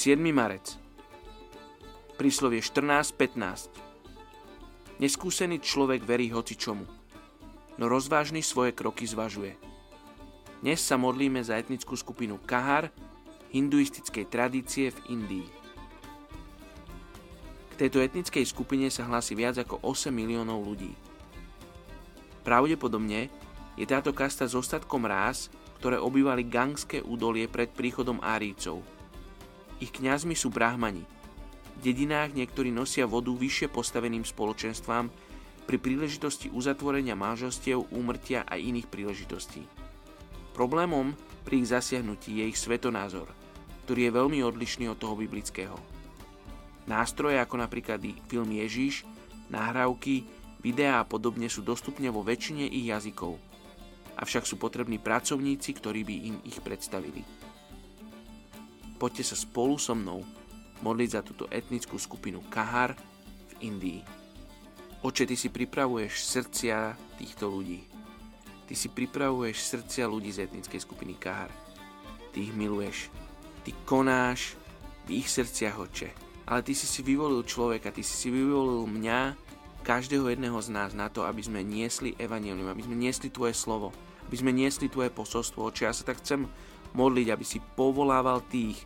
7. marec. Príslovie 14.15. Neskúsený človek verí hoci čomu, no rozvážny svoje kroky zvažuje. Dnes sa modlíme za etnickú skupinu Kahar, hinduistickej tradície v Indii. K tejto etnickej skupine sa hlási viac ako 8 miliónov ľudí. Pravdepodobne je táto kasta zostatkom rás, ktoré obývali gangské údolie pred príchodom Árícov – ich kňazmi sú brahmani. V dedinách niektorí nosia vodu vyššie postaveným spoločenstvám pri príležitosti uzatvorenia manželstiev, úmrtia a iných príležitostí. Problémom pri ich zasiahnutí je ich svetonázor, ktorý je veľmi odlišný od toho biblického. Nástroje ako napríklad film Ježíš, nahrávky, videá a podobne sú dostupne vo väčšine ich jazykov. Avšak sú potrební pracovníci, ktorí by im ich predstavili. Poďte sa spolu so mnou modliť za túto etnickú skupinu Kahar v Indii. Oče, Ty si pripravuješ srdcia týchto ľudí. Ty si pripravuješ srdcia ľudí z etnickej skupiny Kahar. Ty ich miluješ. Ty konáš v ich srdciach, Oče. Ale Ty si si vyvolil človeka, Ty si si vyvolil mňa, každého jedného z nás na to, aby sme niesli evanelium, aby sme niesli Tvoje slovo, aby sme niesli Tvoje posolstvo. Oče, ja sa tak chcem modliť, aby si povolával tých,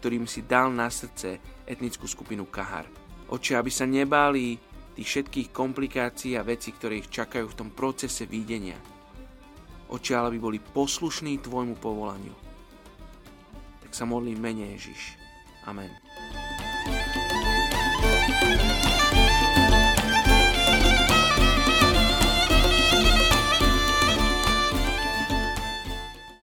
ktorým si dal na srdce etnickú skupinu Kahar. Oče, aby sa nebáli tých všetkých komplikácií a vecí, ktoré ich čakajú v tom procese výdenia. Oče, ale aby boli poslušní Tvojmu povolaniu. Tak sa modlím mene Ježiš. Amen.